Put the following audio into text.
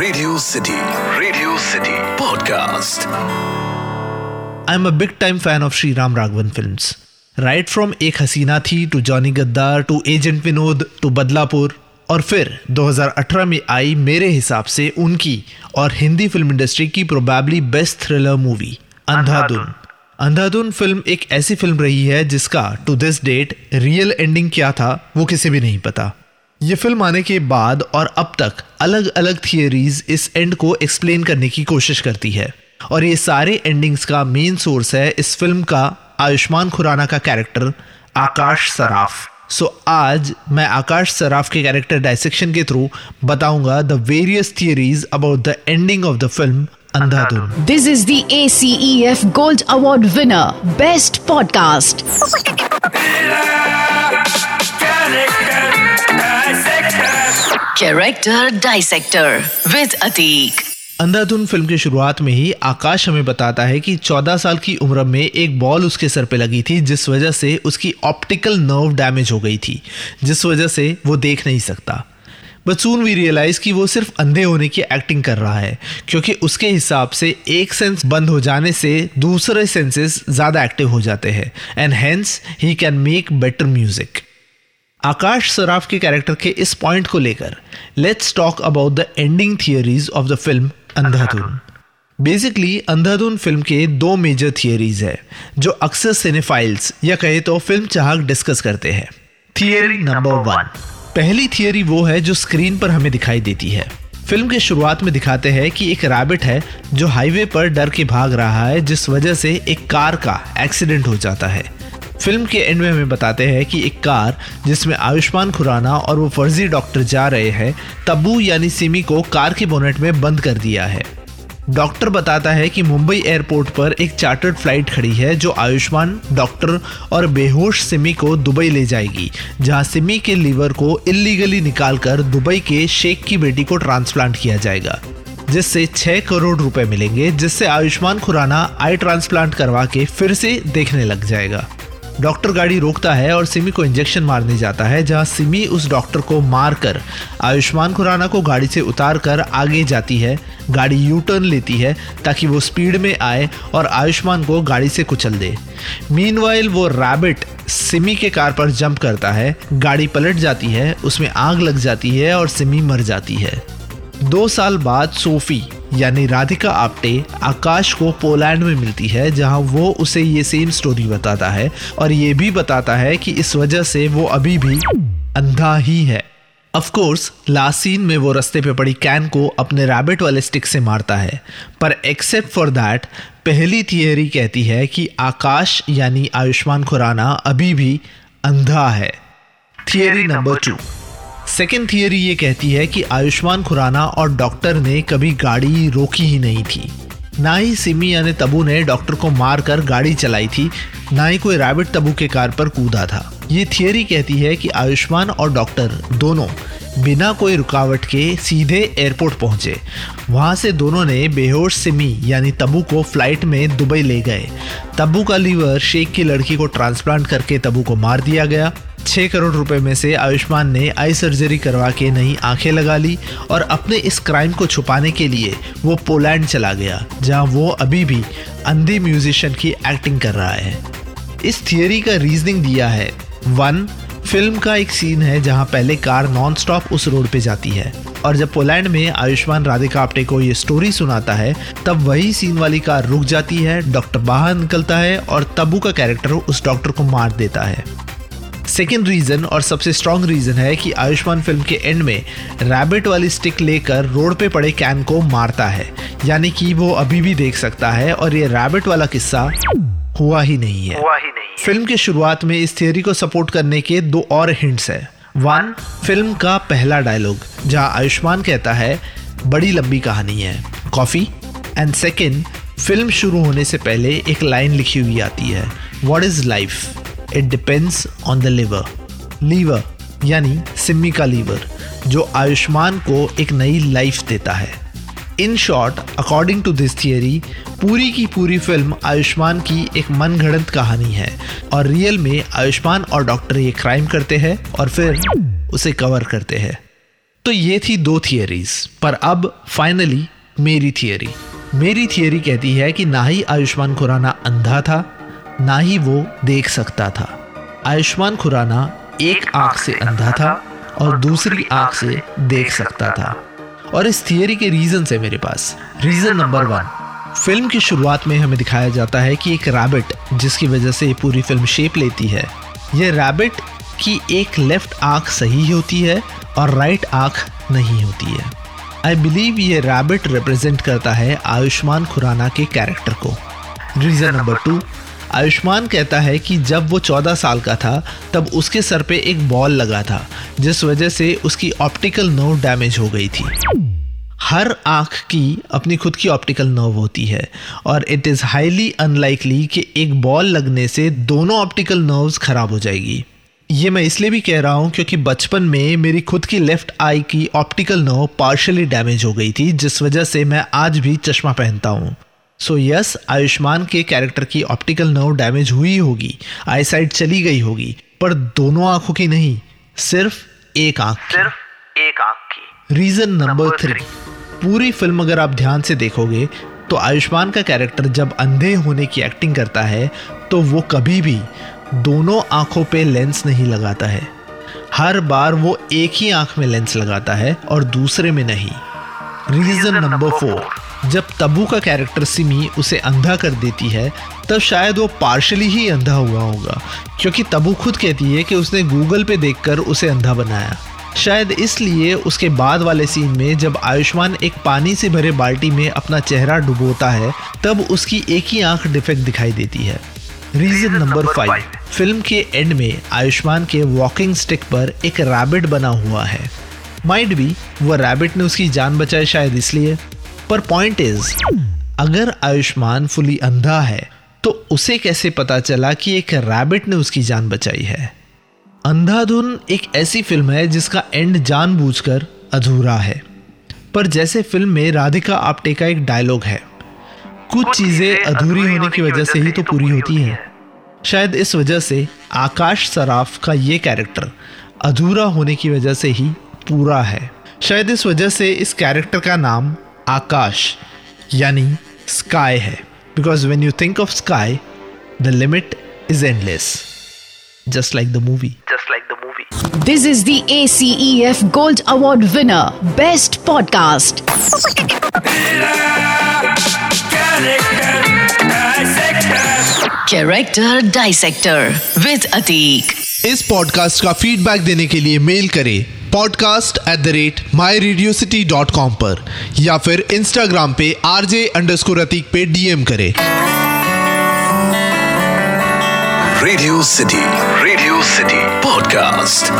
Radio City. Radio City. Podcast. I'm a big time fan of Sri Ram Raghavan films. Right from Ek Haseena Thi to Johnny Gaddaar to Agent Vinod to और फिर 2018 में आई मेरे हिसाब से उनकी और Hindi film industry की probably best thriller movie Andhadhun Andhadhun film एक ऐसी फ़िल्म रही है जिसका to this date real ending क्या था वो किसी भी नहीं पता ये फ़िल्म आने के बाद और अब तक अलग अलग थियरीज इस एंड को एक्सप्लेन करने की कोशिश करती है और ये सारे एंडिंग्स का मेन सोर्स है इस फ़िल्म का आयुष्मान खुराना का character Akash Saraf so so, आज मैं आकाश सराफ के कैरेक्टर डायसेक्शन के थ्रू बताऊँगा the various theories about the ending of the film Andhadhun This is the ACEF Gold Award winner, Best Podcast. Character Dissector with Atik. Andhadhun film की शुरुआत में ही आकाश हमें बताता है कि 14 साल की उम्र में एक बॉल उसके सर पे लगी थी, जिस वजह से उसकी ऑप्टिकल नर्व डैमेज हो गई थी, जिस वजह से वो देख नहीं सकता बट सून वी रियलाइज़ कि वो सिर्फ़ अंधे होने की एक्टिंग कर रहा है, क्योंकि उसके हिसाब से एक सेंस बंद हो जाने से दूसरे सेंसेस ज़्यादा एक्टिव हो जाते हैं and hence he can make better music Aakash Saraf के कैरेक्टर के इस पॉइंट को लेकर let's talk about the ending theories of the film Andhadhun basically Andhadhun film के दो मेजर थियरीज है जो अक्सर सिनेफाइल्स या कहे तो फ़िल्म चाहक डिस्कस करते हैं। थियरी नंबर वन पहली थियरी वो है जो स्क्रीन पर हमें दिखाई देती है। फ़िल्म के शुरुआत में दिखाते हैं कि एक रैबिट है जो हाईवे पर डर के भाग रहा है जिस वजह से एक कार का एक्सीडेंट हो जाता है। फ़िल्म के एंड में हमें बताते हैं कि एक कार जिसमें आयुष्मान खुराना और वो फर्जी डॉक्टर जा रहे हैं, तब्बू यानी सिमी को कार के बोनेट में बंद कर दिया है। डॉक्टर बताता है कि मुंबई एयरपोर्ट पर एक चार्टर्ड फ़्लाइट खड़ी है जो आयुष्मान, डॉक्टर और बेहोश सिमी को दुबई ले जाएगी, जहाँ सिमी के लीवर को इलीगली निकालकर दुबई के शेख की बेटी को ट्रांसप्लांट किया जाएगा, जिससे छह करोड़ रुपए मिलेंगे, जिससे आयुष्मान खुराना आई ट्रांसप्लांट करवा के फिर से देखने लग जाएगा। डॉक्टर गाड़ी रोकता है और सिमी को इंजेक्शन मारने जाता है, जहाँ सिमी उस डॉक्टर को मारकर आयुष्मान खुराना को गाड़ी से उतार कर आगे जाती है, गाड़ी यू टर्न लेती है, ताकि वो स्पीड में आए और आयुष्मान को गाड़ी से कुचल दे। मीन वो रैबिट सिमी के कार पर जंप करता है, गाड़ी पलट जाती है, उसमें आग लग जाती है और सिमी मर जाती है। दो साल बाद सोफी यानी राधिका आप्टे आकाश को पोलैंड में मिलती है जहाँ वो उसे ये सेम स्टोरी बताता है और ये भी बताता है कि इस वजह से वो अभी भी अंधा ही है। ऑफ़ कोर्स लास्ट सीन में वो रस्ते पे पड़ी कैन को अपने रैबिट वाले स्टिक से मारता है पर एक्सेप्ट फॉर दैट पहली थियरी कहती है कि आकाश यानी आयुष्मान खुराना अभी भी अंधा है। Theory number two second theory ये कहती है कि आयुष्मान खुराना और डॉक्टर ने कभी गाड़ी रोकी ही नहीं थी। ना ही सिमी यानी तबू ने डॉक्टर को मारकर गाड़ी चलाई थी, ना ही कोई रैबिट तबू के कार पर कूदा था। ये थियरी कहती है कि आयुष्मान और डॉक्टर दोनों बिना कोई रुकावट के सीधे एयरपोर्ट पहुँचे। वहाँ से दोनों ने बेहोश सिमी यानी तबू को फ़्लाइट में दुबई ले गए। तब्बू का लीवर शेख की लड़की को ट्रांसप्लांट करके तबू को मार दिया गया। छः करोड़ रुपए में से आयुष्मान ने आई सर्जरी करवा के नई आँखें लगा ली और अपने इस क्राइम को छुपाने के लिए वो पोलैंड चला गया, जहाँ वो अभी भी अंधे म्यूजिशियन की एक्टिंग कर रहा है। इस थियोरी का रीजनिंग दिया है। वन फ़िल्म का एक सीन है जहाँ पहले कार नॉन स्टॉप उस रोड पे जाती है और जब पोलैंड में आयुष्मान राधिका आप्टे को ये स्टोरी सुनाता है, तब वही सीन वाली कार रुक जाती है डॉक्टर बाहर निकलता है और तब्बू का कैरेक्टर उस डॉक्टर को मार देता है। सेकेंड रीजन और सबसे स्ट्रॉन्ग रीजन है कि आयुष्मान फ़िल्म के एंड में रैबिट वाली स्टिक लेकर रोड पे पड़े कैन को मारता है। यानी कि वो अभी भी देख सकता है और ये रैबिट वाला किस्सा हुआ ही नहीं है। हुआ ही नहीं फ़िल्म के शुरुआत में इस थियोरी को सपोर्ट करने के दो और हिंट्स है। वन फ़िल्म का पहला डायलॉग जहाँ आयुष्मान कहता है बड़ी लंबी कहानी है कॉफ़ी एंड सेकेंड फ़िल्म शुरू होने से पहले एक लाइन लिखी हुई आती है what is life it depends on the liver lever यानी सिम्मी का लीवर जो आयुष्मान को एक नई लाइफ देता है। In short according to this theory पूरी की पूरी फ़िल्म आयुष्मान की एक मन घड़ंत कहानी है। और रियल में आयुष्मान और डॉक्टर ये क्राइम करते हैं और फिर उसे कवर करते हैं। तो ये थी दो थियरीज पर अब फाइनली मेरी थियरी मेरी थियरी कहती है कि ना ही आयुष्मान खुराना अंधा था ना ही वो देख सकता था। आयुष्मान खुराना एक आँख से अंधा था और दूसरी आँख से देख सकता था। और इस थियरी के रीजन है मेरे पास। रीजन नंबर वन फ़िल्म की शुरुआत में हमें दिखाया जाता है कि एक रैबिट जिसकी वजह से पूरी फ़िल्म शेप लेती है यह रैबिट की एक लेफ़्ट आँख सही होती है और राइट आँख नहीं होती है। आई बिलीव ये रैबिट रिप्रेजेंट करता है आयुष्मान खुराना के कैरेक्टर को। रीजन नंबर टू आयुष्मान कहता है कि जब वो चौदह साल का था, तब उसके सर पे एक बॉल लगा था, जिस वजह से उसकी ऑप्टिकल नर्व डैमेज हो गई थी। हर आँख की अपनी खुद की ऑप्टिकल नर्व होती है, और इट इज़ हाईली अनलाइकली कि एक बॉल लगने से दोनों ऑप्टिकल नर्व्स खराब हो जाएगी। ये मैं इसलिए भी कह रहा हूँ क्योंकि बचपन में मेरी खुद की लेफ़्ट आई की ऑप्टिकल नर्व पार्शली डैमेज हो गई थी, जिस वजह से मैं आज भी चश्मा पहनता हूँ। सो यस आयुष्मान के कैरेक्टर की ऑप्टिकल नर्व डैमेज हुई होगी आई साइड चली गई होगी पर दोनों आँखों की नहीं सिर्फ़ एक आँख सिर्फ़ एक आँख की। रीजन नंबर थ्री पूरी फ़िल्म अगर आप ध्यान से देखोगे तो आयुष्मान का कैरेक्टर जब अंधे होने की एक्टिंग करता है तो वो कभी भी दोनों आँखों पे लेंस नहीं लगाता है। हर बार वो एक ही आँख में लेंस लगाता है और दूसरे में नहीं। रीजन नंबर फोर जब तबू का कैरेक्टर सिमी उसे अंधा कर देती है, तब शायद वो पार्शली ही अंधा हुआ होगा, क्योंकि तबू खुद कहती है कि उसने गूगल पे देखकर उसे अंधा बनाया। शायद इसलिए उसके बाद वाले सीन में जब आयुष्मान एक पानी से भरे बाल्टी में अपना चेहरा डुबोता है, तब उसकी एक ही आँख डिफेक्ट दिखाई देती है। रीजन नंबर फाइव फ़िल्म के एंड में आयुष्मान के वॉकिंग स्टिक पर एक रैबिट बना हुआ है। माइंड भी वह रैबिट ने उसकी जान बचाई शायद इसलिए। पर पॉइंट इज़ अगर आयुष्मान फुली अंधा है तो उसे कैसे पता चला कि एक रैबिट ने उसकी जान बचाई है? अंधाधुन एक ऐसी फ़िल्म है जिसका एंड जानबूझकर अधूरा है। पर जैसे फ़िल्म में राधिका आप्टे का एक डायलॉग है कुछ चीज़ें अधूरी होने की वजह से ही तो पूरी होती हैं। शायद इस वजह से आकाश सराफ का ये कैरेक्टर अधूरा होने की वजह से ही पूरा है। शायद इस वजह से इस कैरेक्टर का नाम आकाश यानी स्काई है। Because when you think of sky the limit is endless just like the movie just like the movie this is the A C F gold award winner best podcast character dissector with Atik इस podcast का feedback देने के लिए mail करें। Podcast at the rate my Radio City dot com पर, या फिर Instagram पे आर जे अंडर अतीक पे डीएम करे। Radio City Radio City podcast